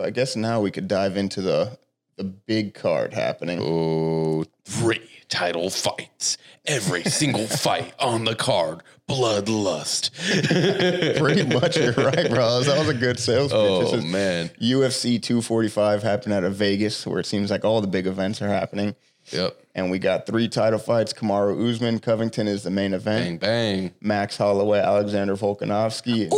So I guess now we could dive into the the big card happening. Oh, three title fights. Every single fight on the card. Bloodlust. Pretty much, you're right, bro. That was a good sales pitch. Oh man. UFC 245 happened out of Vegas, where it seems like all the big events are happening. Yep. And we got three title fights. Kamaru Usman, Covington is the main event. Bang bang. Max Holloway, Alexander Volkanovski,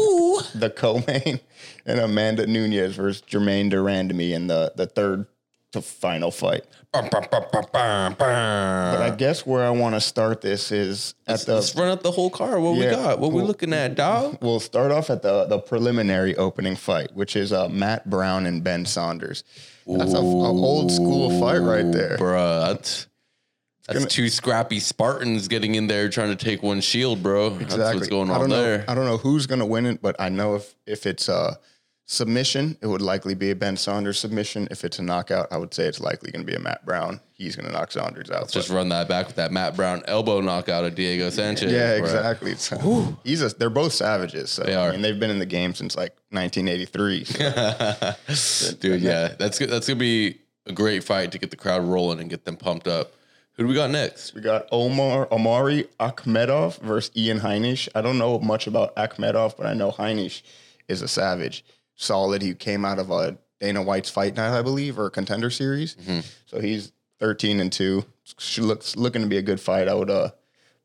the co-main, and Amanda Nunes versus Germaine de Randamie in the the third to final fight. Bum, bum, bum. But I guess where I want to start this is at the. Let's run up the whole car. What we got? What we Well- looking at, dog? We'll start off at the the preliminary opening fight, which is uh, Matt Brown and Ben Saunders. That's a, a old school fight right there. Bruh, that's, that's gonna- two scrappy Spartans getting in there trying to take one shield, bro. That's what's going I on don't know. there. I don't know who's going to win it, but I know if if it's a submission, it would likely be a Ben Saunders submission. If it's a knockout, I would say it's likely going to be a Matt Brown. He's going to knock Saunders out. Just run that back with that Matt Brown elbow knockout of Diego Sanchez. yeah, exactly. So, he's a, they're both savages. So, They I are. mean, they've been in the game since like 1983. So, Dude, yeah, that's good. That's gonna be a great fight to get the crowd rolling and get them pumped up. Who do we got next? we got Omar Omari Akhmedov versus Ian Heinisch. I don't know much about Akhmedov, but I know Heinisch is a savage. Solid. He came out of a Dana White's fight night, I believe, or a contender series. So he's 13 and 2. She looks looking to be a good fight. I would uh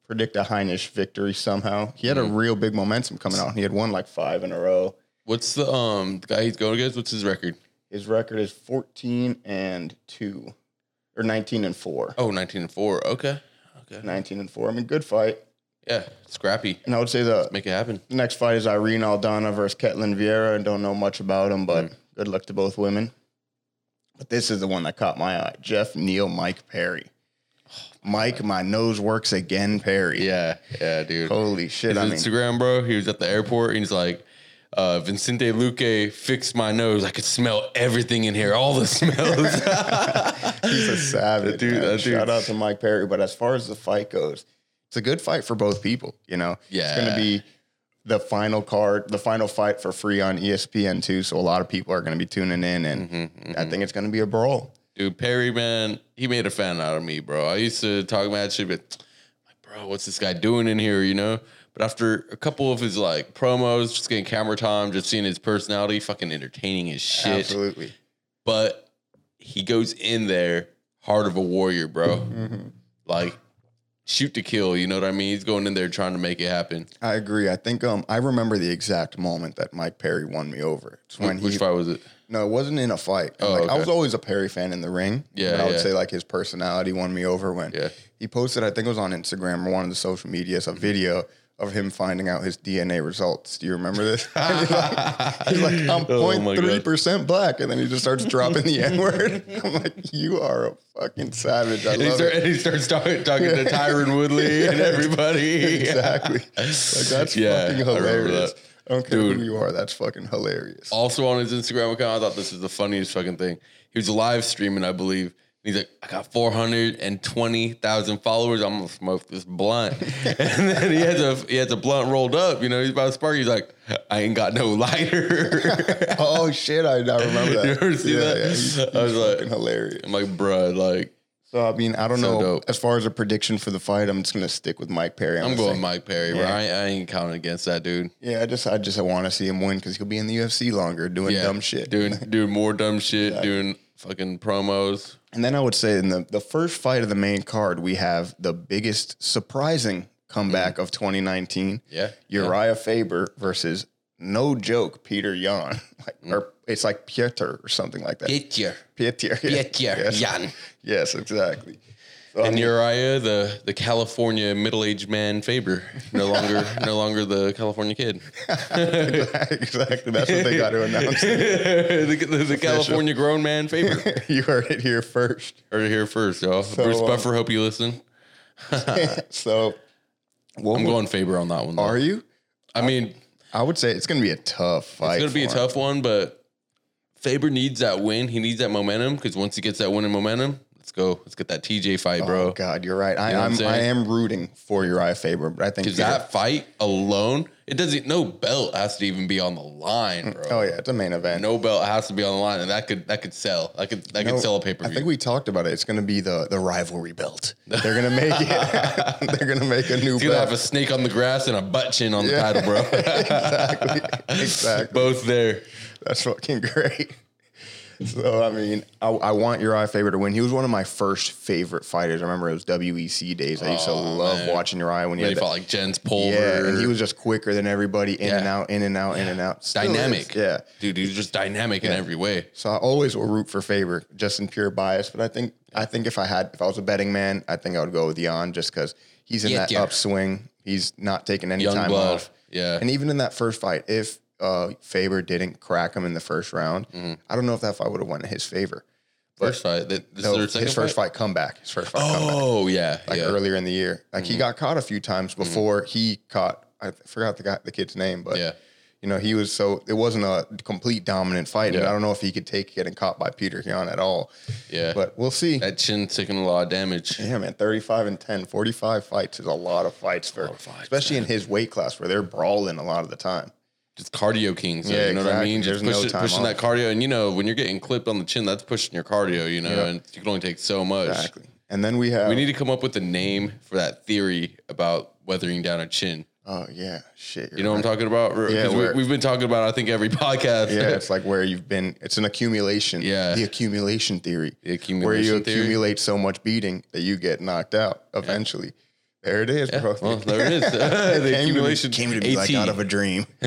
predict a Heinisch victory somehow. He had a real big momentum coming out. He had won like five in a row. What's the um the guy he's going against? What's his record? His record is 14 and 2 or 19 and 4. Oh, 19 and 4. Okay. Okay. 19 and 4. I mean, good fight. Yeah, scrappy. And I would say the Make it happen. next fight is Irene Aldana versus Ketlin Vieira. I don't know much about them, but good luck to both women. But this is the one that caught my eye. Geoff Neal, Mike Perry. Mike, my nose works again, Perry. Yeah, yeah, dude. Holy shit. His I mean, Instagram, bro. He was at the airport and he's like, uh, Vicente Luque fixed my nose. I could smell everything in here, all the smells. he's a savage. Dude, that Shout out to Mike Perry. But as far as the fight goes, it's a good fight for both people. You know, yeah, it's going to be the final card, the final fight for free on ESPN too. So a lot of people are going to be tuning in, and Mm-hmm, I think it's going to be a brawl. Dude, Perry, man, he made a fan out of me, bro. I used to talk mad shit, but like, bro, what's this guy doing in here, you know? But after a couple of his like promos, just getting camera time, just seeing his personality, fucking entertaining as shit. Absolutely. But he goes in there, heart of a warrior, bro. Mm-hmm. Like, shoot to kill, you know what I mean? He's going in there trying to make it happen. I agree. I think um I remember the exact moment that Mike Perry won me over. It's when Which he fight was it? no, it wasn't in a fight. Oh, like, I was always a Perry fan in the ring. Yeah, but I would yeah. say like his personality won me over when Yeah. he posted. I think it was on Instagram or one of the social medias a video of him finding out his DNA results. Do you remember this? He's, like, he's like, I'm Oh 0.3 percent black, and then he just starts dropping the N word. I'm like, you are a fucking savage. I And he, start, it. and he starts talking, talking to Tyron Woodley and everybody. exactly. Like that's Yeah, fucking hilarious. I don't care Dude. who you are. That's fucking hilarious. also on his Instagram account, I thought this was the funniest fucking thing. He was live streaming, I believe. He's like, I got 420,000 followers. I'm gonna smoke this blunt. and then he has a he has a blunt rolled up, you know, he's about to spark. He's like, I ain't got no lighter. oh shit! I, I remember that. You ever see yeah, that? Yeah, he's, I was like- hilarious. I'm like, bruh, like, So I mean, I don't So know. dope. As far as a prediction for the fight, I'm just gonna stick with Mike Perry. I'm gonna going say- Mike Perry, bro. Yeah. I, I ain't counting against that dude. Yeah, I just, I just, I want to see him win because he'll be in the UFC longer, doing Yeah. dumb shit. Doing doing more dumb shit, doing fucking promos. And then I would say in the the first fight of the main card, we have the biggest surprising comeback of 2019. Yeah. Uriah Faber versus no joke Peter Yan, like, Mm. or it's like Pieter or something like that. Pietjer. Pieter. Pietjer Yes. Jan. Yes, exactly. So, I And Uriah, the the California middle aged man Faber, no longer no longer the California kid. exactly. That's what they got to announce. the, the, the California grown man Faber. you heard it here first. Heard it here first, y'all. Bruce uh, Buffer, hope you listen. So, what I'm going Faber on that one. Though. are you? I mean, I would say it's going to be a tough fight. it's gonna be a him. tough one, but Faber needs that win. He needs that momentum because once he gets that win and momentum, Let's go. Let's get that TJ fight, bro. Oh God, you're right. I, know what I'm I'm I am rooting for Uriah Faber, but I think Because that fight alone, it doesn't. No belt has to even be on the line, mm, bro. Oh yeah, it's a main event. No belt has to be on the line, and that could that could sell. That could that No, could sell a pay per I view. think we talked about it. It's going to be the the rivalry belt. They're going to make it. they're going to make a new He's gonna belt. have a snake on the grass and a butt chin on the title, bro. exactly. Exactly. Both there. That's fucking great. So I mean, I, I want Uriah Faber to win. He was one of my first favorite fighters. I remember it was WEC days. I used to Oh, love man. watching Uriah when he When he had that, fought like Jens Pulver. yeah, and he was just quicker than everybody, in and Yeah. out, in and out, in and out. Still is, dynamic. yeah. dude, he's just dynamic in every way. So I always will root for Faber, just in pure bias. But I think I think if I had if I was a betting man, I think I would go with Yan just because he's in Yeah, that yeah. upswing. He's not taking any Young time blood. off. Yeah. And even in that first fight, if uh, Faber didn't crack him in the first round, Mm-hmm. I don't know if that fight would have went in his favor. First fight. This No, is his first fight comeback. His first fight comeback. Oh yeah, Like yeah. Mm-hmm. earlier in the year. Like he got caught a few times before he caught I forgot the guy the kid's name, but Yeah. you know, he was so it wasn't a complete dominant fight. And I don't know if he could take getting caught by Peter Yan at all. Yeah. But we'll see. That chin taking a lot of damage. Yeah, man, 35 and 10, 45 fights is a lot of fights for, of fights, especially in his weight class where they're brawling a lot of the time. Just cardio kings. Yeah, you know what I exactly. mean? Just There's no push, time pushing off. that cardio. And you know, when you're getting clipped on the chin, that's pushing your cardio, you know, Yep. and you can only take so much. Exactly. And then we have, We need to come up with a name for that theory about weathering down a chin. oh, yeah, shit. You know what I'm talking about? Yeah, we, we've been talking about, I think, every podcast. Yeah, it's like where you've been, it's an accumulation. Yeah. The accumulation theory. The accumulation Where you theory. accumulate so much beating that you get knocked out eventually. There it is, bro. well, there it is. The came to me- accumulation. came to me like out of a dream.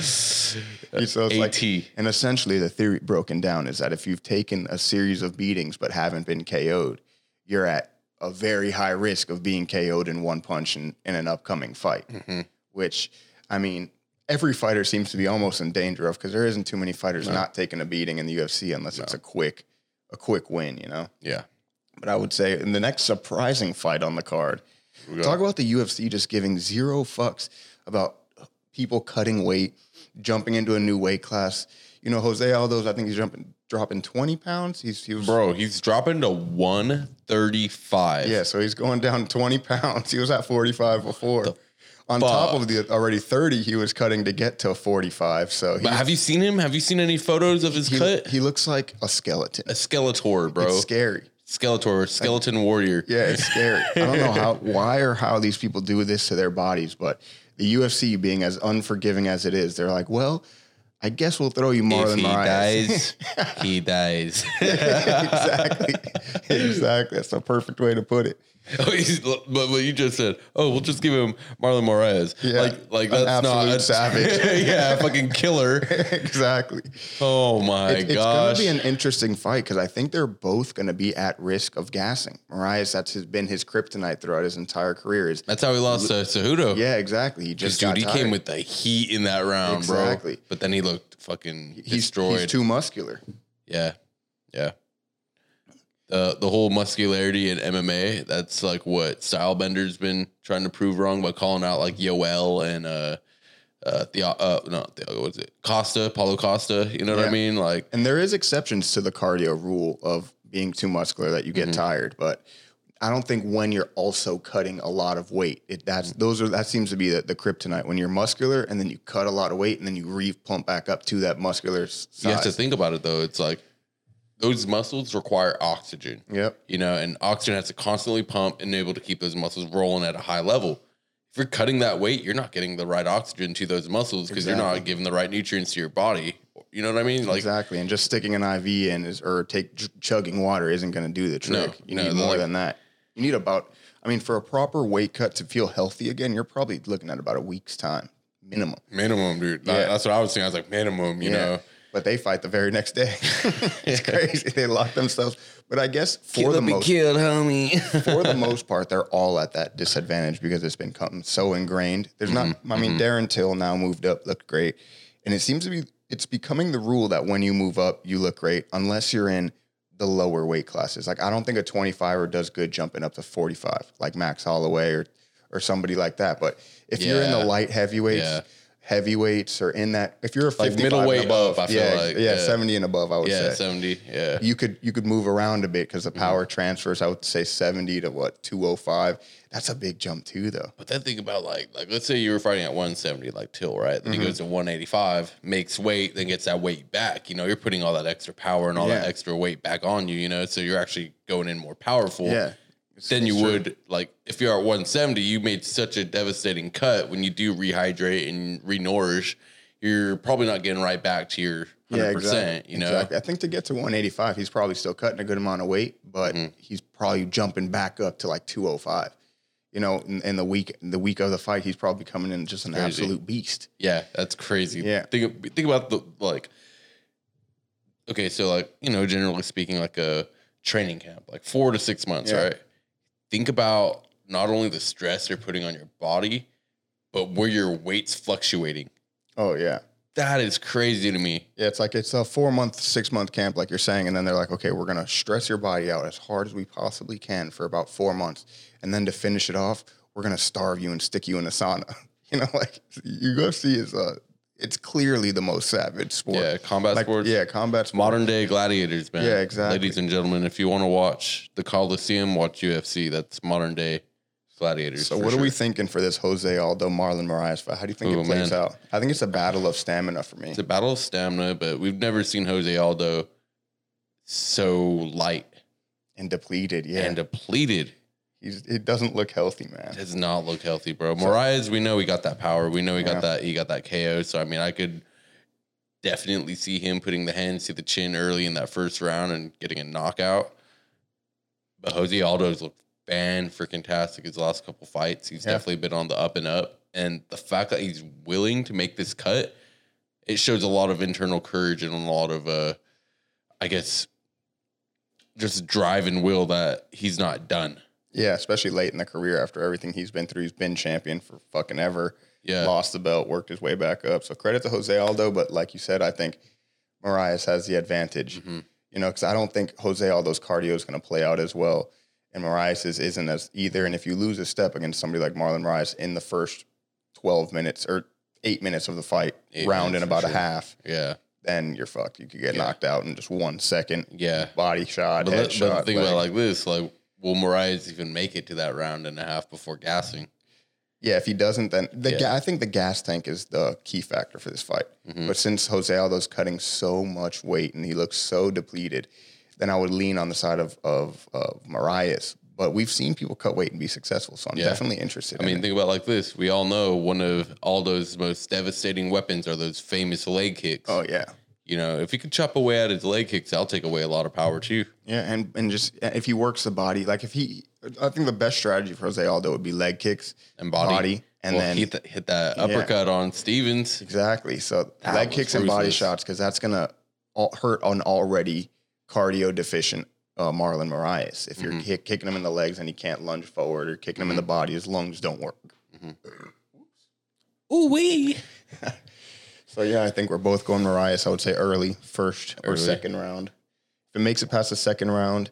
so it's like, AT. and essentially the theory broken down is that if you've taken a series of beatings but haven't been KO'd, you're at a very high risk of being KO'd in one punch in, in an upcoming fight. Mm-hmm. Which, I mean, every fighter seems to be almost in danger of because there isn't too many fighters not taking a beating in the UFC unless it's a quick, a quick win, you know. Yeah. But I would say in the next surprising fight on the card, talk about the UFC just giving zero fucks about people cutting weight, jumping into a new weight class. You know, Jose Aldo's, I think he's jumping, dropping 20 pounds. He's, he was, Bro, he's dropping to 135. yeah, so he's going down 20 pounds. He was at 45 before. On top of the already 30, he was cutting to get to 45. So he, But have you seen him? Have you seen any photos of his he, cut? he looks like a skeleton. a Skeletor, bro. It's scary. Skeletor, skeleton warrior. Yeah, it's scary. I don't know how, why or how these people do this to their bodies, but the UFC being as unforgiving as it is, they're like, well, I guess we'll throw you more If than he Moraes. dies, he dies. exactly, exactly. That's the perfect way to put it. Oh, he's- but what you just said, oh, we'll just give him Marlon Moraes. Yeah, like, like that's not absolute a savage. yeah, fucking killer. exactly. Oh my It's, it's going to be an interesting fight because I think they're both going to be at risk of gassing. Moraes, that's his, been his kryptonite throughout his entire career. Is that's how he lost to Cejudo. yeah, exactly. He just dude, he tired. came with the heat in that round, Exactly. bro. But then he looked fucking he's, destroyed. he's too muscular. Yeah, yeah. The the whole muscularity in MMA, that's like what Stylebender's been trying to prove wrong by calling out like Yoel and uh uh the uh no the, what's it Costa Paulo Costa. You know what Yeah. I mean? Like And there is exceptions to the cardio rule of being too muscular that you get Mm-hmm. tired, but I don't think when you're also cutting a lot of weight, it that's those are that seems to be the, the kryptonite when you're muscular and then you cut a lot of weight and then you re pump back up to that muscular size. you have to think about it though. It's like those muscles require oxygen. Yep. you know, and oxygen has to constantly pump and able to keep those muscles rolling at a high level. If you're cutting that weight, you're not getting the right oxygen to those muscles because you're not giving the right nutrients to your body. You know what I mean? Like, exactly. And just sticking an IV in is or take chugging water isn't going to do the trick. No, you no, need more like- than that. You need about I mean for a proper weight cut to feel healthy again, you're probably looking at about a week's time minimum. minimum, dude. That- Yeah. that's what I was saying. I was like, minimum, you know. But they fight the very next day. it's crazy. They lock themselves. But I guess for the most killed, homie. for the most part, they're all at that disadvantage because it's been so ingrained. There's not. Mm-hmm. I mean, Darren Till now moved up, looked great, and it seems to be. It's becoming the rule that when you move up, you look great, unless you're in the lower weight classes. Like I don't think a 25er does good jumping up to 45, like Max Holloway or or somebody like that. But if you're in the light heavyweights. Yeah. Heavyweights or in that if you're a 55 and middleweight above, up, I feel yeah, like, yeah, yeah. 70 and above, I would Yeah, say. seventy. Yeah, You could you could move around a bit because the Mm-hmm. power transfers. I would say 70 to what 205. That's a big jump too, though. But then think about like like let's say you were fighting at 170 like Till, right? Then Mm-hmm. he goes to 185, makes weight, then gets that weight back. You know, you're putting all that extra power and all that extra weight back on you, you know, so you're actually going in more powerful Yeah. Than you would like if you're at 170, you made such a devastating cut when you do rehydrate and re-nourish, you're probably not getting right back to your 100%, Yeah, exactly. you know. Exactly. I think to get to 185, he's probably still cutting a good amount of weight, but Mm-hmm. he's probably jumping back up to like 205. You know, in, in the week the week of the fight, he's probably coming in just an Crazy. absolute beast. Yeah, that's crazy. Yeah. Think think about the like okay, so like, you know, generally speaking, like a training camp, like four to six months, Yeah. right? Think about not only the stress you're putting on your body, but where your weight's fluctuating. Oh yeah. That is crazy to me. Yeah, it's like it's a four month, six month camp, like you're saying, and then they're like, okay, we're gonna stress your body out as hard as we possibly can for about four months, and then to finish it off, we're gonna starve you and stick you in a sauna. You know, like UFC is uh it's clearly the most savage sport. Yeah, combat like, sports. Yeah, combat sport. Modern day gladiators, man. Yeah, exactly. Ladies and gentlemen, if you want to watch the Coliseum, watch UFC. That's modern day gladiators. So what are we thinking for this Jose Aldo Marlon Moraes fight? How do you think Ooh, it plays man. out? I think it's a battle of stamina for me. It's a battle of stamina, but we've never seen Jose Aldo so light and depleted, yeah. and depleted. He's he doesn't look healthy, man. Does not look healthy, bro. Moraes, we know he got that power. We know he Yeah. got that. He got that KO. So I mean, I could definitely see him putting the hands to the chin early in that first round and getting a knockout. But Jose Aldo's looked fan freaking tastic his last couple fights. He's Yeah. definitely been on the up and up. And the fact that he's willing to make this cut, it shows a lot of internal courage and a lot of uh I guess just drive and will that he's not done. Yeah, especially late in the career after everything he's been through. He's been champion for fucking ever. Yeah. Lost the belt, worked his way back up. So credit to Jose Aldo, but like you said, I think Moraes has the advantage. Mhm. You know, because I don't think Jose Aldo's cardio is going to play out as well, and Moraes is, isn't as either. And if you lose a step against somebody like Marlon Moraes in the first twelve minutes or eight minutes of the fight, Eight round in about a half, Yeah. then you're fucked. You could get Yeah. knocked out in just one second. Yeah. Body shot, But, head but shot. think about it leg. like this: like, will Moraes even make it to that round and a half before gassing? Yeah, if he doesn't, then the Yeah. ga- I think the gas tank is the key factor for this fight. Mm-hmm. But since Jose Aldo's cutting so much weight and he looks so depleted, then I would lean on the side of of, of Moraes. But we've seen people cut weight and be successful, so I'm Yeah. definitely interested. I mean, in think about it like this: we all know one of Aldo's most devastating weapons are those famous leg kicks. oh yeah, You know, if he could chop away at his leg kicks, I'll take away a lot of power too. yeah, and and just if he works the body, like if he, I think the best strategy for Jose Aldo would be leg kicks And body, and well, then hit, the, hit that uppercut on Stevens. Exactly. So That leg was kicks and body shots because that's gonna hurt an already cardio deficient uh, Marlon Moraes. If Mm-hmm. you're kick, kicking him in the legs and he can't lunge forward or kicking him in the body, his lungs don't work. Ooh wee! So yeah, I think we're both going Moraes. I would say early, first or Early. second round. If it makes it past the second round,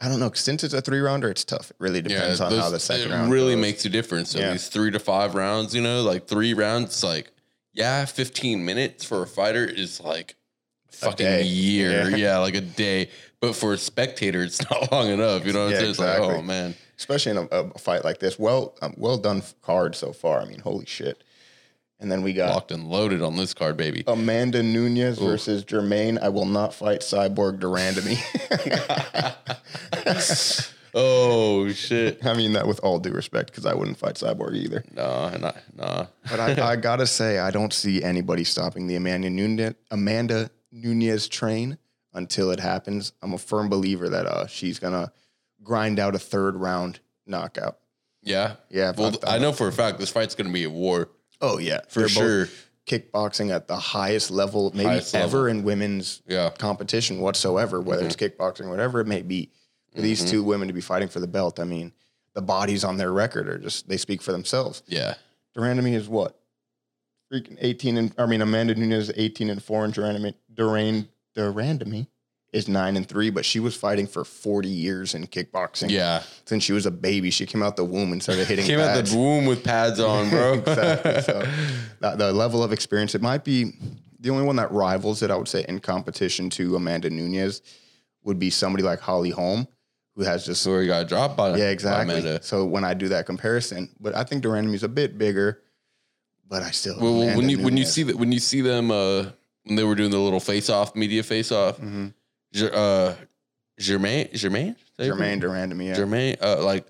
I don't know. Since it's a three rounder, it's tough. It really depends on those- how the second it round really goes. makes a difference. So Yeah. these three to five rounds, you know, like three rounds, like yeah, fifteen minutes for a fighter is like fucking day. year, Yeah. yeah. like a day. But for a spectator, it's not long enough. You know what Yeah, I'm saying? It's like, oh man, especially in a, a fight like this. Well, um, well done card so far. I mean, holy shit. And then we got locked and loaded on this card, baby. Amanda Nunes versus Germaine. I will not fight Cyborg de Randamie. oh shit, I mean that with all due respect, because I wouldn't fight Cyborg either. nah, nah, nah. But I, I gotta say, I don't see anybody stopping the Amanda Nunes, Amanda Nunes train until it happens. I'm a firm believer that uh, she's gonna grind out a third round knockout. Yeah, Yeah, Well, but- I know for a fact this fight's gonna be a war Oh yeah, for sure. kickboxing at the highest level, maybe Highest ever level. in women's Yeah, competition whatsoever, whether it's kickboxing, whatever it may be. For these Mm-hmm. two women to be fighting for the belt, I mean, the bodies on their record are just they speak for themselves. yeah. de Randamie is what? Freaking 18 and I mean Amanda Nunes 18 and 4 and de Randamie Duran de Randamie is nine and three, but she was fighting for 40 years in kickboxing. Yeah. Since she was a baby, she came out the womb and started hitting She Came out the womb with pads on, bro. exactly. So the, the level of experience, it might be the only one that rivals it, I would say, in competition to Amanda Nunes would be somebody like Holly Holm, who has just so he got dropped by yeah, by exactly. Amanda. So when I do that comparison, but I think de Randamie's a bit bigger, but I still Well, when you when you see that when you see them uh, when they were doing the little face off media face off, Mhm. Uh, Germaine Germaine Say it? Germaine Durandamy, yeah, Germaine uh, like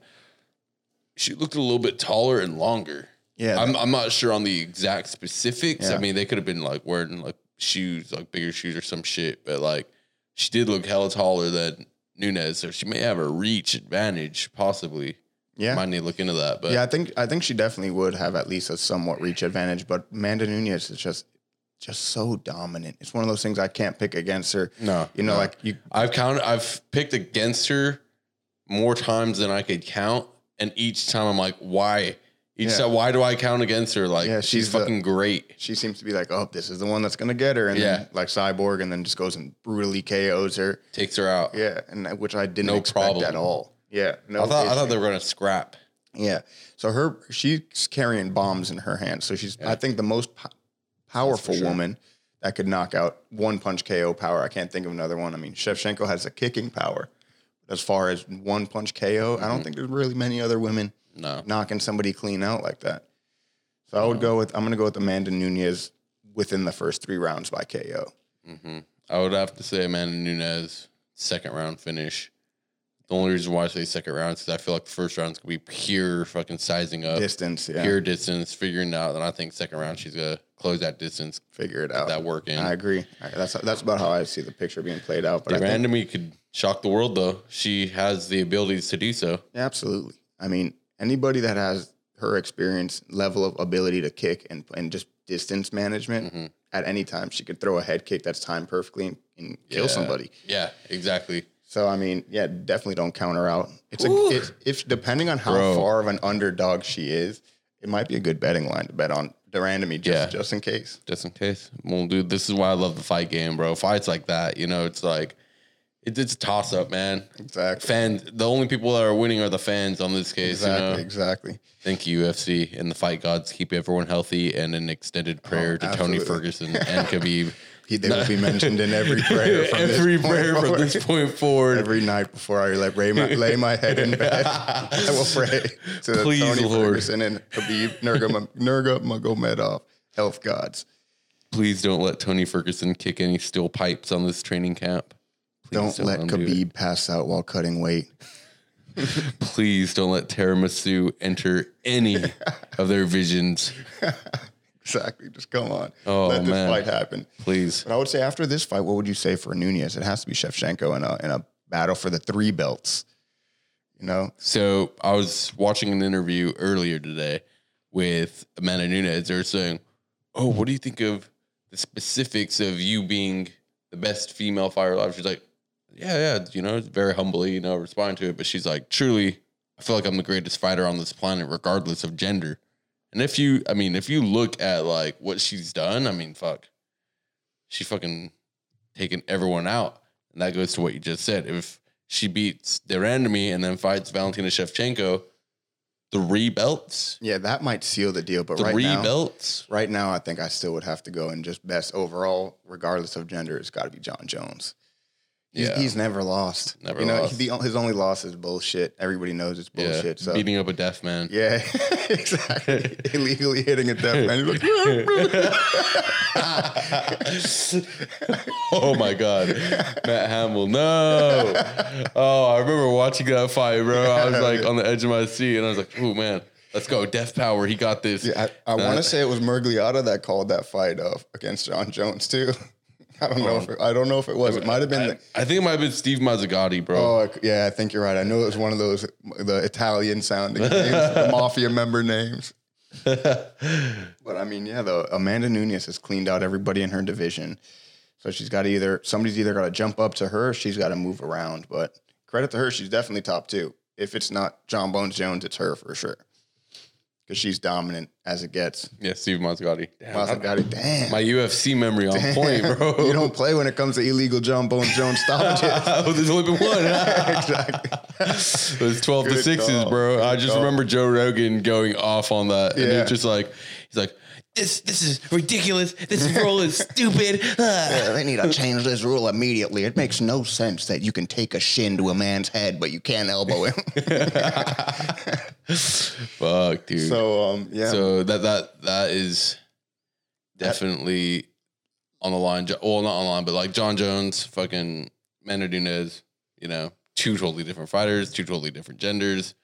she looked a little bit taller and longer. yeah, I'm I'm not sure on the exact specifics. Yeah. I mean, they could have been like wearing like shoes, like bigger shoes or some shit, but like she did look hella taller than Nunes, so she may have a reach advantage, possibly. yeah. Might need to look into that, but yeah, I think I think she definitely would have at least a somewhat reach advantage, but Amanda Nunes is just just so dominant. It's one of those things I can't pick against her. no, You know, no. like you I've counted. I've picked against her more times than I could count, and each time I'm like, why? Each Yeah. time, why do I count against her? Like, Yeah, she's, she's the- fucking great. she seems to be like, oh, this is the one that's gonna get her, and Yeah. then like Cyborg, and then just goes and brutally KOs her. Takes her out. Yeah, and uh, which I didn't No expect problem. at all. Yeah, no. I thought I thought they were gonna scrap. Yeah. So her she's carrying bombs in her hand. So she's I think the most po- powerful sure. woman that could knock out one punch KO power. I can't think of another one. I mean, Shevchenko has a kicking power. As far as one punch KO, I don't think there's really many other women No, knocking somebody clean out like that. So I would go with I'm going to go with Amanda Nunes within the first 3 rounds by KO. hmm I would have to say Amanda Nunes second round finish. The only reason why I say second round is because I feel like the first round's gonna be pure fucking sizing up, Distance, yeah. pure distance, figuring out. And I think second round she's gonna close that distance, Figure it out. that work in. I agree. That's that's about how I see the picture being played out, but I think Randamie could shock the world though. She has the abilities to do so. Absolutely. I mean, anybody that has her experience, level of ability to kick and and just distance management Mhm. at any time, she could throw a head kick that's timed perfectly and, and kill Yeah. somebody. Yeah, exactly. So I mean, yeah, definitely don't count her out. It's Ooh. a it's, if depending on how Bro. far of an underdog she is, it might be a good betting line to bet on de Randamie just Yeah. just in case. Just in case. Well, dude, this is why I love the fight game, bro. Fights like that, you know, it's like it, it's a toss up, man. Exactly. Fans, the only people that are winning are the fans on this case. Exactly. You know? Exactly. Thank you, UFC and the fight gods. Keep everyone healthy and an extended prayer oh, to Tony Oh. Ferguson and Khabib. He, they will be mentioned in every prayer. From this Every point prayer from forward. this point forward. Every night before I lay, my, lay my head in bed, I will pray to the Please, Tony Lord. Ferguson and Khabib Nurga, Nurmagomedov health gods. Please don't let Tony Ferguson kick any steel pipes on this training camp. Please Don't let him do it. Khabib pass out while cutting weight. Please don't let tiramisu enter any of their visions. Exactly. Just come on. Oh, let this man. fight happen. Please. But I would say after this fight, what would you say for Nunes? It has to be Shevchenko in a in a battle for the three belts. You know, So I was watching an interview earlier today with Amanda Nunes. They were saying, "Oh, what do you think of the specifics of you being the best female fighter alive?" She's like, "Yeah, yeah, you know, very humbly, you know, respond to it." But she's like, "Truly, I feel like I'm the greatest fighter on this planet, regardless of gender." And if you, I mean, if you look at like what she's done, I mean, fuck, she fucking taken everyone out, and that goes to what you just said. If she beats de Randamie and then fights Valentina Shevchenko, three belts, yeah, that might seal the deal. But three right now, belts. right now, I think I still would have to go and just best overall, regardless of gender. It's got to be Jon Jones. He's, Yeah. he's never lost. Never you know, lost. The, his only loss is bullshit. Everybody knows it's Yeah, bullshit. So beating up a deaf man. yeah, exactly. Illegally hitting a deaf man. He's like, oh my god, Matt Hamill, no! Oh, I remember watching that fight, bro. I was like on the edge of my seat, and I was like, "Oh man, let's go, Death Power. He got this." Yeah, I, I want Uh, to say it was Mergliotta that called that fight off against Jon Jones too. I don't know um, if it, I don't know if it was. It might have been. I, the, I think it might have been Steve Mazzagatti, bro. oh yeah, I think you're right. I knew it was one of those the Italian sounding names, the mafia member names. But I mean, yeah, the Amanda Nunes has cleaned out everybody in her division, so she's got to either somebody's either got to jump up to her, or she's got to move around. But credit to her, she's definitely top two. If it's not Jon Bones Jones, it's her for sure. Because she's dominant as it gets. Yeah, Steve Mazzagatti. Damn, Wow, I- got it. Damn. my UFC memory on point, bro. you don't play when it comes to illegal Jon Bones Jones stoppages. oh, there's only been one. exactly. It was 12 to sixes, call. bro. I just call. remember Joe Rogan going off on that. Yeah. And it's just like, he's like, this this is ridiculous. This rule is stupid. Ah. Yeah, they need to change this rule immediately. It makes no sense that you can take a shin to a man's head, but you can't elbow him. Fuck, dude. So, so, um, yeah. So that that that is definitely on the line. Jo- Well, not on the line, but like Jon Jones, fucking Mano Nunes, you know, two totally different fighters, two totally different genders.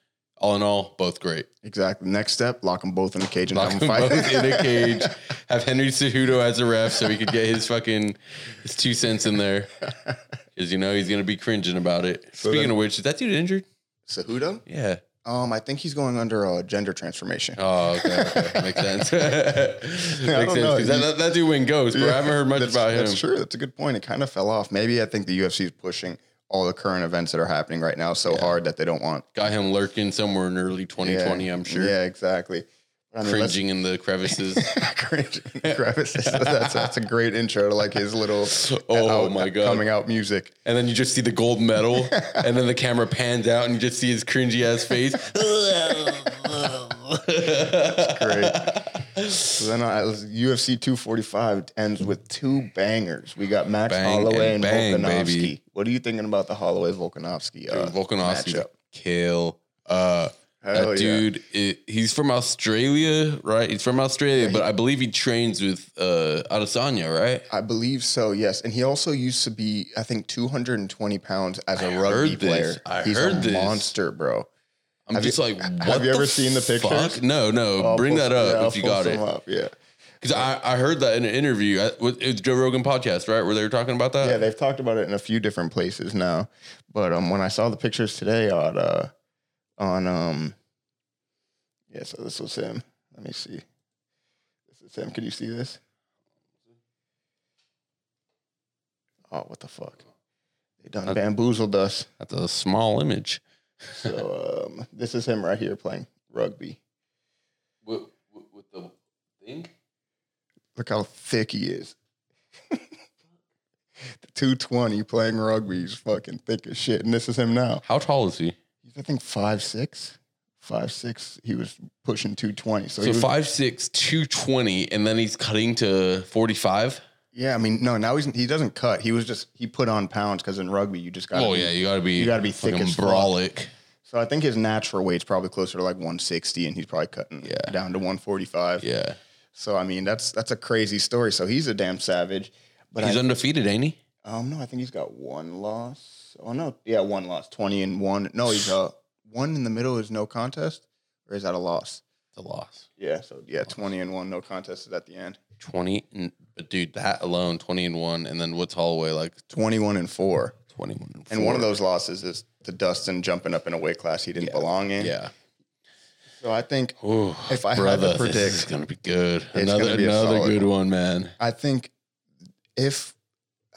All in all, both great. exactly. Next step, lock them both in a cage and Lock have them fight. both in a cage. Have Henry Cejudo as a ref so he could get his fucking his two cents in there. Because you know he's gonna be cringing about it. Speaking then- of which, is that dude injured? Cejudo? Yeah. Um, I think he's going under a gender transformation. Oh, okay, okay. Makes sense. Makes sense. don't know. 'cause That, that, that dude went ghost, bro. I haven't heard much about him. That's true. That's a good point. It kind of fell off. Maybe I think the UFC is pushing all the current events that are happening right now so hard that they don't want Got him lurking somewhere in early 2020, Yeah. I'm sure. Yeah, exactly. I mean, Cringing in the crevices. Cringe crevices. that's, that's a great intro to like his little Oh out- my God. coming out music. and then you just see the gold medal, and then the camera pans out, and you just see his cringy ass face. That's great. so then uh, UFC 245 ends with two bangers. We got Max Bang Holloway and bang, Volkanovski. baby. What are you thinking about the Holloway Volkanovski uh, Volkanovski's matchup? kill. Uh, that yeah. dude, it, he's from Australia, right? He's from Australia, but I believe he trains with uh, Adesanya, right? I believe so, yes. And he also used to be, I think, 220 pounds as a I rugby heard this. player. I He's heard a this. monster, bro. I'm Have just you- like, what have you ever seen the fuck? pictures? No, no. I'll Bring that up yeah, if you got it. Up, yeah. Because I, I heard that in an interview. I, with- Joe Rogan podcast, right? Where they were talking about that. Yeah, they've talked about it in a few different places now. But um, when I saw the pictures today on uh, on um, yeah, so this was him. Let me see. This is him. Can you see this? Oh, what the fuck? They done Uh, bamboozled us. That's a small image. So um, this is him right here playing rugby. With, with the thing? Look how thick he is. the 220 playing rugby. He's fucking thick as shit. And this is him now. How tall is he? He's, I think, five six, five six. He was pushing 220. So, So he was, five six, two twenty, and then he's cutting to 45. Yeah, I mean, no, now he's, he doesn't cut. He was just, he put on pounds because in rugby, you just got Oh, yeah. You got to be, you gotta be thick and brolic. So I think his natural weight's probably closer to like 160 and he's probably cutting Yeah. down to 145. Yeah. So, I mean, that's, that's a crazy story. So he's a damn savage. But He's I, undefeated, ain't he? Um, no, I think he's got one loss. Oh no, yeah, one loss, twenty and one. No, he's uh one in the middle is no contest, or is that a loss? It's a loss. Yeah, so yeah, twenty and one, no contest is at the end. 20. And, but dude, that alone, 20 and 1. And then what's Holloway like? Twenty-one and four, 21 and 4. and one of those losses is to Dustin jumping up in a weight class he didn't belong in. Yeah. So I think Ooh, If I had to brother, this predict- is gonna be good. Another be another good one, man. I think if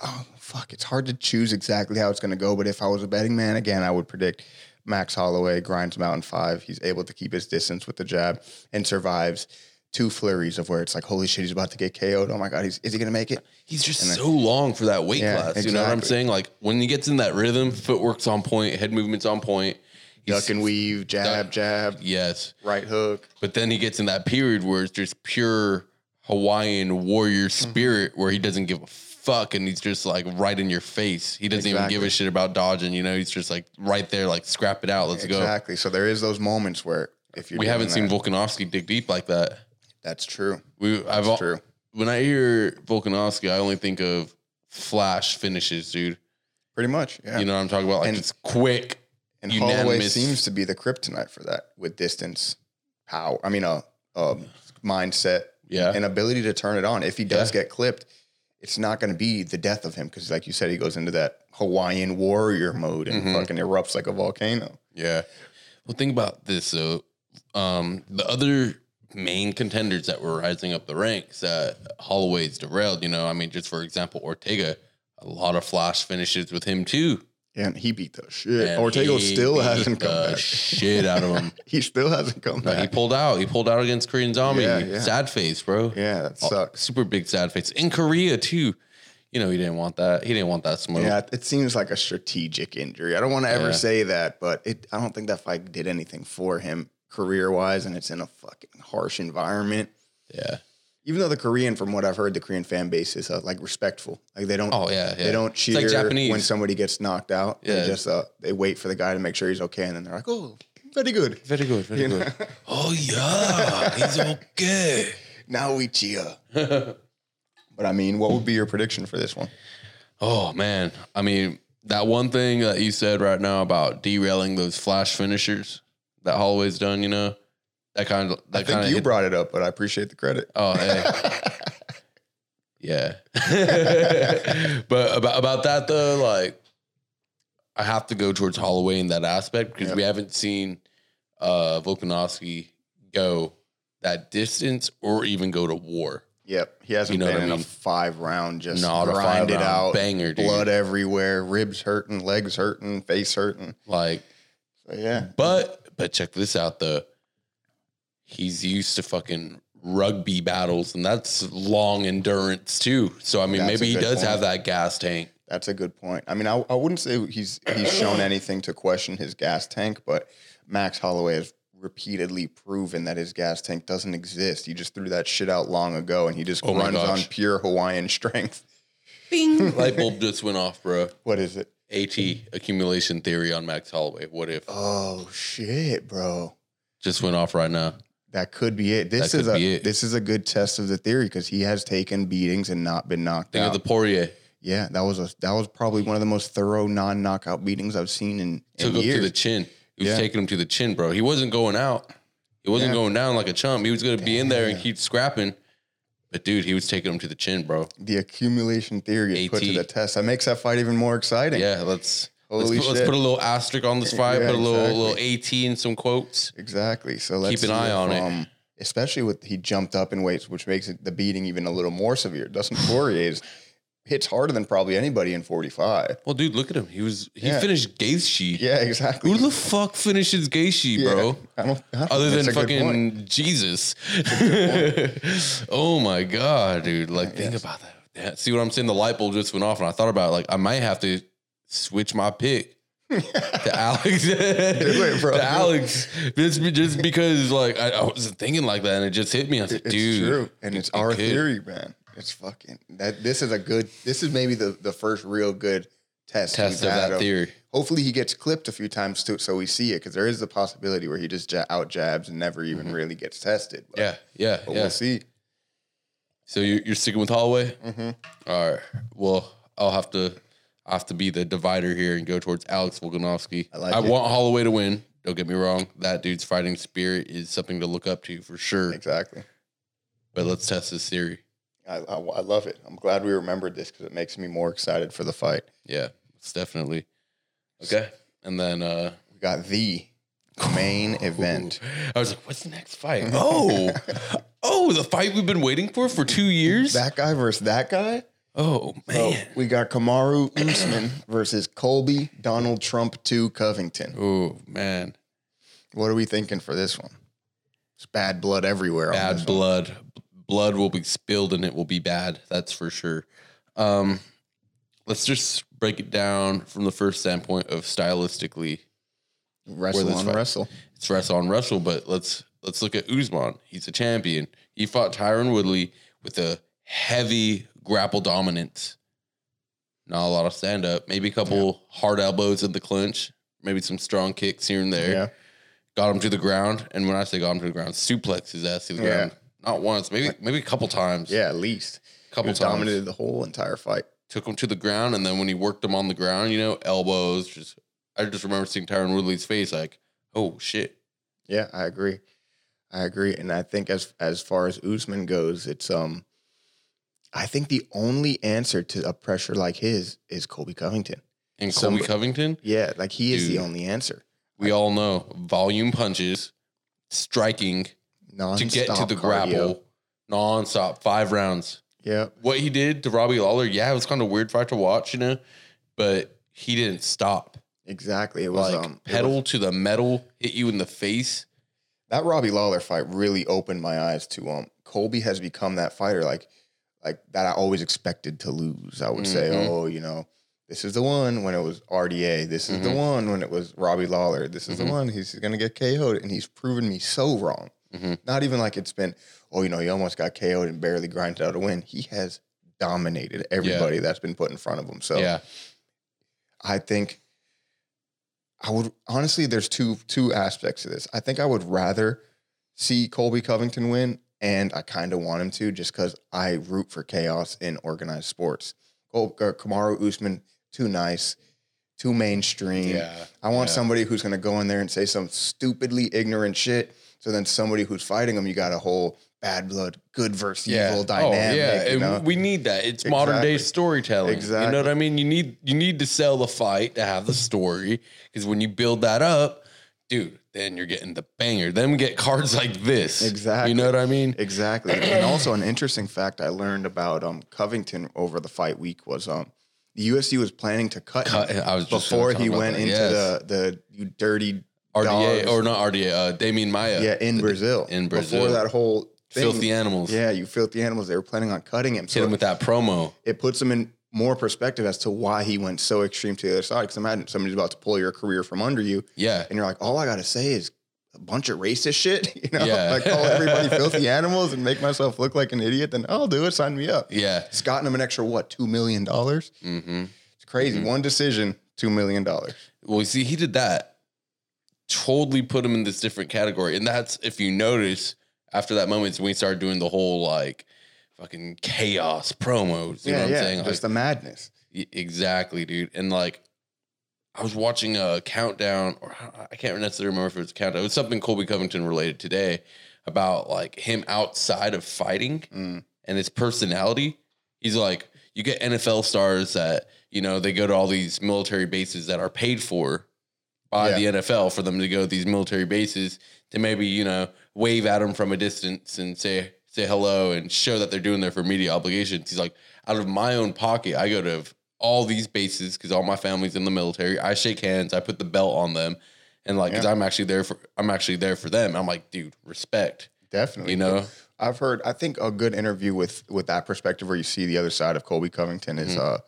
oh fuck, it's hard to choose exactly how it's going to go. But if I was a betting man, again, I would predict Max Holloway grinds him out in five. He's able to keep his distance with the jab and survives two flurries of where it's like, holy shit, he's about to get KO'd. Oh my god, he's, is he going to make it? He's just so long for that weight Yeah, class. You know what I'm saying? Like when he gets in that rhythm, footwork's on point, head movement's on point. Duck and weave, jab, Duck- jab, Yes. right hook. But then he gets in that period where it's just pure Hawaiian warrior Mm-hmm. spirit where he doesn't give a fuck and he's just like right in your face. He doesn't even give a shit about dodging, you know, he's just like right there, like scrap it out, let's go. Exactly. So there is those moments where if you We haven't seen Volkanovski dig deep like that. That's true. We I've true. when I hear Volkanovski, I only think of flash finishes, dude. Pretty much. Yeah. You know what I'm talking about? Like And- it's quick. And Holloway seems to be the kryptonite for that with distance, power. I mean, a, a mindset, Yeah. and ability to turn it on. If he does Yeah. get clipped, it's not going to be the death of him because, like you said, he goes into that Hawaiian warrior mode and Mhm. fucking erupts like a volcano. Yeah. Well, think about this. So, um, the other main contenders that were rising up the ranks that Holloway's derailed, you know, I mean, just for example, Ortega, a lot of flash finishes with him too. and he beat the shit. And Ortega still hasn't come back. Shit out of him. he still hasn't come No, he pulled out. He pulled out against Korean Zombie. Yeah, yeah. Sad face, bro. yeah, that Oh, sucks. Super big sad face in Korea too. You know, he didn't want that. He didn't want that smoke. Yeah, it seems like a strategic injury. I don't want to ever Yeah. say that, but it, I don't think that fight did anything for him career wise, and it's in a fucking harsh environment. yeah. Even though the Korean, from what I've heard, the Korean fan base is uh, like respectful. Like they don't, Oh yeah. yeah. they don't cheer like Japanese. when somebody gets knocked out. Yeah. They just uh, they wait for the guy to make sure he's okay, and then they're like, "Oh, very good." very good. Very You good. know? Oh yeah, he's okay. now we cheer. but I mean, what would be your prediction for this one? Oh man, I mean that one thing that you said right now about derailing those flash finishers that Holloway's done. You know, that kind of that I think you of brought it up, but I appreciate the credit. Oh, hey. yeah. but about about that though, like I have to go towards Holloway in that aspect because Yep. we haven't seen uh Volkanovski go that distance or even go to war. Yep, he hasn't You know been in a mean? five round, just Not a grind it out, banger, dude. blood everywhere, ribs hurting, legs hurting, face hurting. Like, So yeah, but but check this out though. He's used to fucking rugby battles, and that's long endurance too. So I mean, That's maybe he does point. have that gas tank. that's a good point. I mean, I, I wouldn't say he's he's shown anything to question his gas tank, but Max Holloway has repeatedly proven that his gas tank doesn't exist. He just threw that shit out long ago, and he just Oh runs on pure Hawaiian strength. Bing. Light bulb just went off, bro. What is it? AT accumulation theory on Max Holloway. What if Oh shit, bro. just went off right now? That could be it. This That is could a be it. this is a good test of the theory because he has taken beatings and not been knocked Think out. of the Poirier yeah, that was a that was probably one of the most thorough non knockout beatings I've seen in, in took him years. to the chin. He was Yeah. taking him to the chin, bro. He wasn't going out. He wasn't Yeah. going down like a chump. He was going to be in there and keep scrapping. But dude, he was taking him to the chin, bro. the accumulation theory is put to the test. That makes that fight even more exciting. Yeah, let's let's put, let's put a little asterisk on this fight. Yeah, put a little exactly. little AT in some quotes. Exactly. So let's Keep an eye on it. um, Especially with he jumped up in weights, which makes it the beating even a little more severe. Dustin Poirier's hits harder than probably anybody in 45. Well, dude, look at him. He was he Yeah. finished Gaethje. Yeah, exactly. Who the fuck finishes Gaethje, Yeah. bro? I don't, I don't Other than a good point. fucking Jesus. oh my god, dude! Like, think Yes. about that. Yeah, see what I'm saying? The light bulb just went off, and I thought about it, like I might have to switch my pick to Alex. it, bro. To Alex, just, just because like I, I wasn't thinking like that, and it just hit me. I was like, It's dude, true, and it's it our could. theory, man. It's fucking that. This is a good. This is maybe the the first real good test test of that theory. Hopefully, he gets clipped a few times too, so we see it because there is the possibility where he just ja- out jabs and never even really gets tested. But, Mm-hmm. Yeah, yeah, but yeah. we'll see. So you're, you're sticking with Holloway? hmm All right. Well, I'll have to I'll have to be the divider here and go towards Alex Volkanovski. I like I want Holloway to win. Don't get me wrong. That dude's fighting spirit is something to look up to for sure. Exactly. But let's test this theory. I, I, I love it. I'm glad we remembered this because it makes me more excited for the fight. Yeah, it's definitely okay. And then uh We got the main event. I was like, what's the next fight? Oh, oh, the fight we've been waiting for for two years. That guy versus that guy. oh So man. we got Kamaru Usman versus Colby Donald Trump 2 Covington. Oh man. What are we thinking for this one? It's bad blood everywhere. bad blood, one. Blood. Will be spilled and it will be bad. That's for sure. Um, let's just break it down from the first standpoint of stylistically. Wrestle on fight. wrestle. It's wrestle on wrestle, but let's let's look at Usman. He's a champion. He fought Tyron Woodley with a heavy grapple dominance. Not a lot of stand up. Maybe a couple hard elbows in the clinch. Maybe some strong kicks here and there. Yeah. got him to the ground. And when I say got him to the ground, suplex his ass to the Yeah. ground. Not once, maybe maybe a couple times. Yeah, at least. He couple times. dominated the whole entire fight. Took him to the ground, and then when he worked him on the ground, you know, elbows. Just I just remember seeing Tyron Woodley's face, like, oh shit. Yeah, I agree. I agree. And I think as as far as Usman goes, it's um I think the only answer to a pressure like his is Colby Covington. And Colby Covington, Yeah, like he is the only answer. we all know volume punches, striking Non to get to the grapple, nonstop, five rounds. Yeah. What he did to Robbie Lawler, yeah, it was kind of weird fight to watch, you know, but he didn't stop. Exactly. It was Like um pedal was- to the metal, hit you in the face. that Robbie Lawler fight really opened my eyes to um Colby has become that fighter like like that I always expected to lose. I would say, Mhm. oh, you know, this is the one when it was RDA. This is the Mhm. one when it was Robbie Lawler. This is Mhm. the one he's gonna get KO'd, and he's proven me so wrong. Mhm. Not even like it's been, oh, you know, he almost got KO'd and barely grinded out a win. He has dominated everybody that's been put in front of him. So yeah. I think I would honestly there's two two aspects to this. I think I would rather see Colby Covington win and I kind of want him to just cuz I root for chaos in organized sports. Col- uh, Kamaru Usman too nice, too mainstream. Yeah. I want yeah. somebody who's going to go in there and say some stupidly ignorant shit. So then somebody who's fighting them, you got a whole bad blood, good versus evil dynamic. Oh, yeah. you And know? we need that. It's modern day storytelling. Exactly. You know what I mean? You need you need to sell the fight to have the story. Because when you build that up, dude, then you're getting the banger. Then we get cards like this. Exactly. You know what I mean? Exactly. and also an interesting fact I learned about um Covington over the fight week was um the UFC was planning to cut, Cut- him I was before he went that. into Yes. the the you dirty RDA or not RDA, uh Demian Maia. yeah in Brazil in Brazil. before that whole thing, Filthy animals. yeah you filthy animals they were planning on cutting him Hit so him with that promo. it puts him in more perspective as to why he went so extreme to the other side because imagine somebody's about to pull your career from under you Yeah. and you're like all I gotta say is a bunch of racist shit you know Yeah. like call everybody filthy animals and make myself look like an idiot then I'll do it sign me up Yeah. It's gotten him an extra what two million dollars. hmm It's crazy. Mm-hmm. One decision, two million dollars. Well, you see, he did that. Totally put him in this different category. And that's if you notice after that moment when we started doing the whole like fucking chaos promos. You know what I'm saying? Like, Just the madness. Y- Exactly, dude. And like, I was watching a countdown, or I can't necessarily remember if it was a countdown. It was something Colby Covington related today about like him outside of fighting Mm. and his personality. He's like, you get NFL stars that you know they go to all these military bases that are paid for by Yeah. the NFL for them to go to these military bases to maybe you know wave at them from a distance and say say hello and show that they're doing there for media obligations. He's like, out of my own pocket, I go to all these bases because all my family's in the military. I shake hands, I put the belt on them, and like, because Yeah. I'm actually there for I'm actually there for them. I'm like, dude, respect. Definitely. You know, I've heard. I think a good interview with with that perspective, where you see the other side of Colby Covington, is Mhm. uh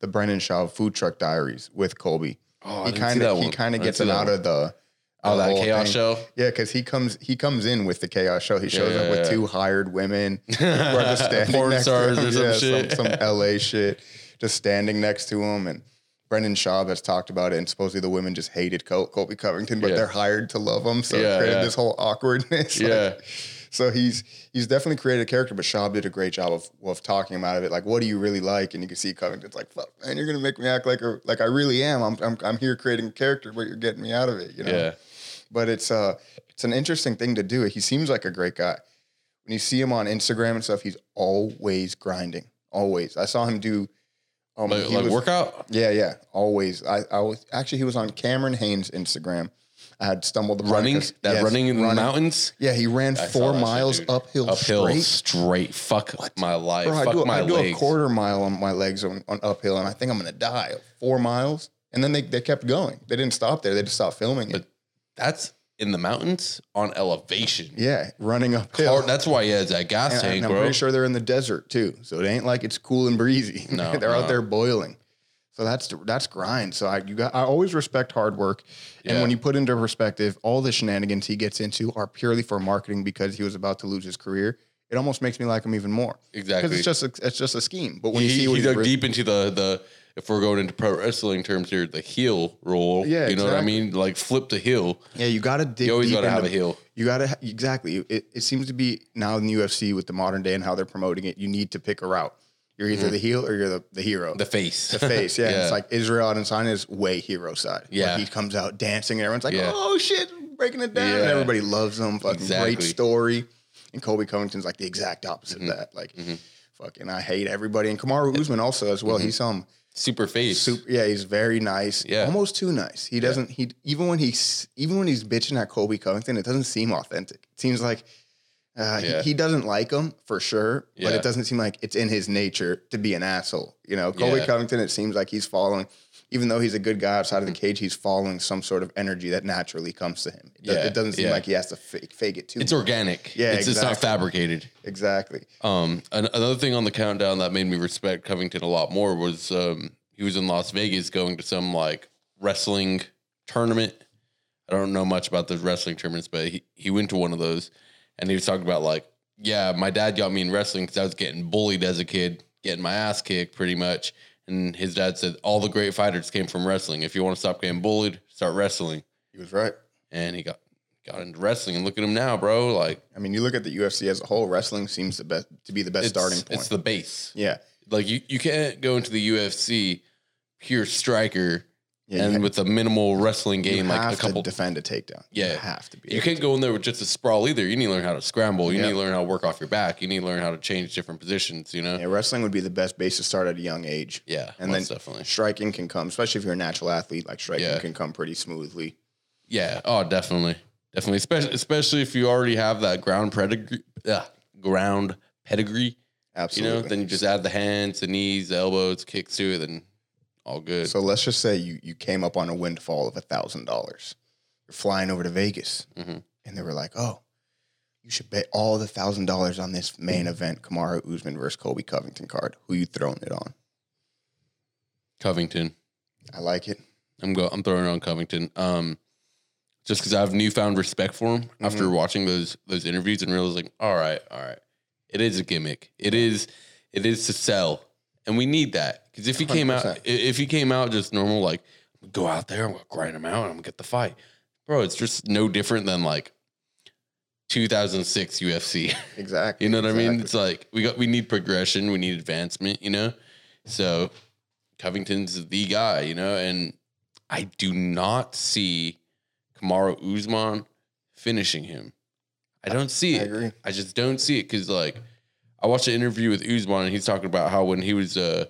the Brendan Schaub Food Truck Diaries with Colby. Oh, he kind of he kind of gets him out of the oh the that chaos thing. show. Yeah, because he comes he comes in with the chaos show. He shows Yeah, up yeah, with yeah. two hired women who are just standing Porn next stars to him. or some yeah, shit. Some, some LA shit, just standing next to him. And Brendan Schaub has talked about it, and supposedly the women just hated Col- Colby Covington, but they're hired to love him. So Yeah, it created this whole awkwardness. like- Yeah. So he's he's definitely created a character, but Schaub did a great job of, of talking him out of it. Like, what do you really like? And you can see Covington's like, "Fuck, man, you're gonna make me act like a, like I really am. I'm, I'm I'm here creating a character, but you're getting me out of it. You know." Yeah. but it's uh it's an interesting thing to do. He seems like a great guy. When you see him on Instagram and stuff, he's always grinding. Always. I saw him do um Like, like was- workout. Yeah, yeah. Always. I, I was actually he was on Cameron Hanes' Instagram. I had stumbled upon Running that yes, running in the mountains. Yeah, he ran I saw four that shit, miles dude. uphill, Uphill straight. straight. Fuck my life. Bro, I Fuck do, my I do legs. a quarter mile on my legs on, on uphill, and I think I'm gonna die. Four miles, and then they, they kept going. They didn't stop there. They just stopped filming it. But- That's in the mountains on elevation. yeah, running uphill. Hard- that's why he has that gas And, tank, and I'm bro. pretty sure they're in the desert too, so it ain't like it's cool and breezy. No, they're no. out there boiling. So that's that's grind. So I you got I always respect hard work, and Yeah. when you put into perspective, all the shenanigans he gets into are purely for marketing because he was about to lose his career. It almost makes me like him even more Exactly, because it's just a, it's just a scheme. But when he, you see he he's dug deep into the the. If we're going into pro wrestling terms here, the heel role. Yeah, you know what I mean. Like flip the heel. yeah, you got to dig. You always got to have a heel. You got to exactly. It, it seems to be now in the UFC with the modern day and how they're promoting it. You need to pick a route. You're either the heel or you're the, the hero. Mm-hmm. The face. the face. Yeah, it's like Israel Adesanya is way hero side. Yeah. he comes out dancing and everyone's like, Yeah. "Oh shit, breaking it down!" And Yeah. everybody loves him. Fucking Exactly. great story. And Colby Covington's like the exact opposite of that. Like, Mhm. fucking, I hate everybody. And Kamaru Usman also as well. He's some super face. super, yeah, he's very nice. Yeah. almost too nice. He doesn't. He even when he's even when he's bitching at Colby Covington, it doesn't seem authentic. It seems like Uh, he- Yeah. he, doesn't like him for sure, but Yeah. it doesn't seem like it's in his nature to be an asshole. You know, Colby Yeah. Covington, it seems like he's following, even though he's a good guy outside of the cage, he's following some sort of energy that naturally comes to him. It, Yeah, it doesn't seem like he has to fake, fake it too. It's much. organic. Yeah, it's, it's not fabricated. exactly. Um, another thing on the countdown that made me respect Covington a lot more was um, he was in Las Vegas going to some like wrestling tournament. I don't know much about those wrestling tournaments, but he, he went to one of those and he was talking about like, yeah, my dad got me in wrestling because I was getting bullied as a kid, getting my ass kicked pretty much. And his dad said all the great fighters came from wrestling. If you want to stop getting bullied, start wrestling. He was right. And he got got into wrestling. And look at him now, bro. Like I mean, you look at the UFC as a whole, wrestling seems the best to be the best starting point. it's the base. yeah. like you, you can't go into the UFC pure striker Yeah, and you, with a minimal wrestling you game like have a couple defend a takedown. you Yeah. have to be. you can't go in there with just a sprawl either you need to learn how to scramble you need to learn how to work off your back you need to learn how to change different positions you know Yeah, wrestling would be the best base to start at a young age. yeah And then definitely striking can come, especially if you're a natural athlete. Like striking Yeah. can come pretty smoothly. yeah oh definitely definitely especially especially if you already have that ground pedigree uh, ground pedigree Absolutely. you know then you just add the hands the knees the elbows kicks to it then all good so let's just say you you came up on a windfall of a thousand dollars. You're flying over to Vegas, Mhm. and they were like, "Oh, you should bet all the thousand dollars on this main event, Kamaru Usman versus Colby Covington card. Who you throwing it on?" covington I like it. I'm go. I'm throwing it on Covington. Um, just because I have newfound respect for him after Mm-hmm. watching those those interviews and realizing, all right, all right, it is a gimmick. It is it is to sell, and we need that because if he came out, 100%. i- if he came out just normal, like go out there, I'm gonna grind him out, and I'm gonna get the fight, bro. It's just no different than like 2006 UFC. Exactly. You know what I mean? It's like we got we need progression, we need advancement, you know? So Covington's the guy, you know, and I do not see Kamaru Usman finishing him. I don't see I it. agree. I just don't see it because like I watched an interview with Usman and he's talking about how when he was uh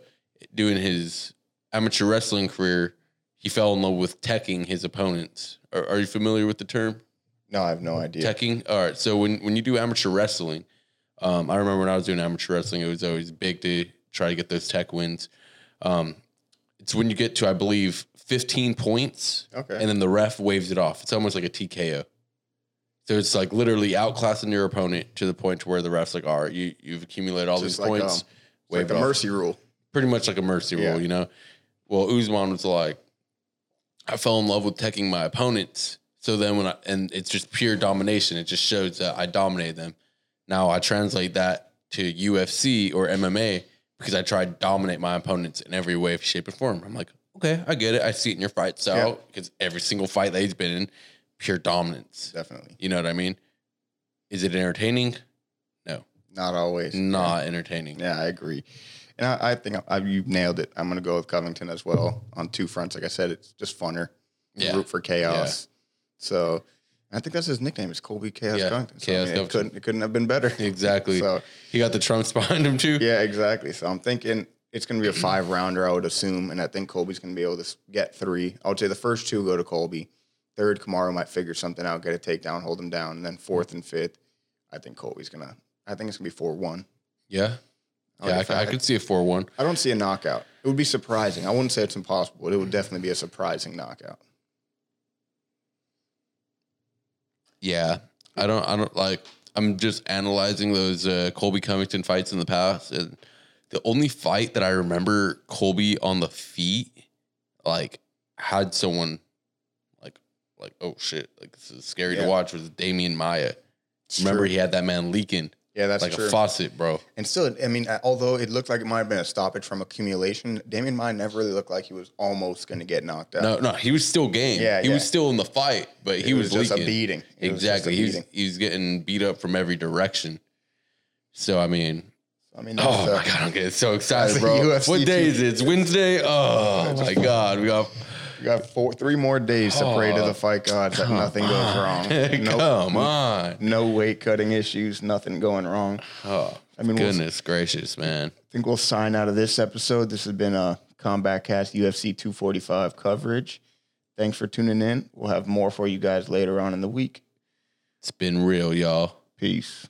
doing his amateur wrestling career, he fell in love with teching his opponents. Are, are you familiar with the term? No, I have no idea. Teching. All right. So when when you do amateur wrestling, um, I remember when I was doing amateur wrestling, it was always big to try to get those tech wins. Um, it's when you get to, I believe, 15 points, Okay. and then the ref waves it off. It's almost like a TKO. So it's like literally outclassing your opponent to the point to where the ref's like, all right, you you've accumulated all Just these like, points. um, It's like the off mercy rule. Pretty much like a mercy Yeah. rule, you know. Well, Usman was like, I fell in love with teching my opponents. So then when I and it's just pure domination, it just shows that I dominated them. Now I translate that to UFC or MMA because I try to dominate my opponents in every way, shape, and form. I'm like, okay, I get it. I see it in your fight style Yeah. because every single fight that he's been in, pure dominance. Definitely. You know what I mean? Is it entertaining? No, Not always. not entertaining. Yeah, I agree. And I, I think I, you nailed it. I'm going to go with Covington as well on two fronts. Like I said, it's just funner. Yeah. Root for chaos. So I think that's his nickname. Is Colby Chaos Yeah, Covington. So, Chaos I mean, it Covington. couldn't it couldn't have been better. Exactly. So He got the trunks behind him too. yeah, exactly. So I'm thinking it's going to be a five rounder. I would assume, and I think Colby's going to be able to get three. I would say the first two go to Colby. Third, Kamaru might figure something out, get a takedown, hold him down, and then fourth and fifth, I think Colby's gonna. I think it's gonna be four one. Yeah. Oh, Yeah, if I, I could see a 4 1. I don't see a knockout. It would be surprising. I wouldn't say it's impossible, but it would definitely be a surprising knockout. Yeah. I don't, I don't like, I'm just analyzing those uh, Colby Covington fights in the past. And the only fight that I remember Colby on the feet, like, had someone like, like, oh shit, like, this is scary Yeah. to watch was Demian Maia. It's Remember, true. he had that man leaking yeah, that's like true. a faucet, bro. and still, I mean, although it looked like it might have been a stoppage from accumulation, Demian Maia never really looked like he was almost going to get knocked out. No, no, he was still game. Yeah, he yeah. was still in the fight, but he was, was, just leaking. a beating. It a Exactly. He was, beating. he was getting beat up from every direction. So I mean, I mean, oh uh, my god, I'm getting so excited, a bro. UFC What day too. is it? It's Wednesday. Oh my god, we got we got four, three more days to pray to the oh, fight gods that nothing goes wrong. No, come on. no weight cutting issues, nothing going wrong. Oh, I mean, we'll, goodness gracious, man. I think we'll sign out of this episode. This has been a Combat Cast UFC 245 coverage. Thanks for tuning in. We'll have more for you guys later on in the week. It's been real, y'all. Peace.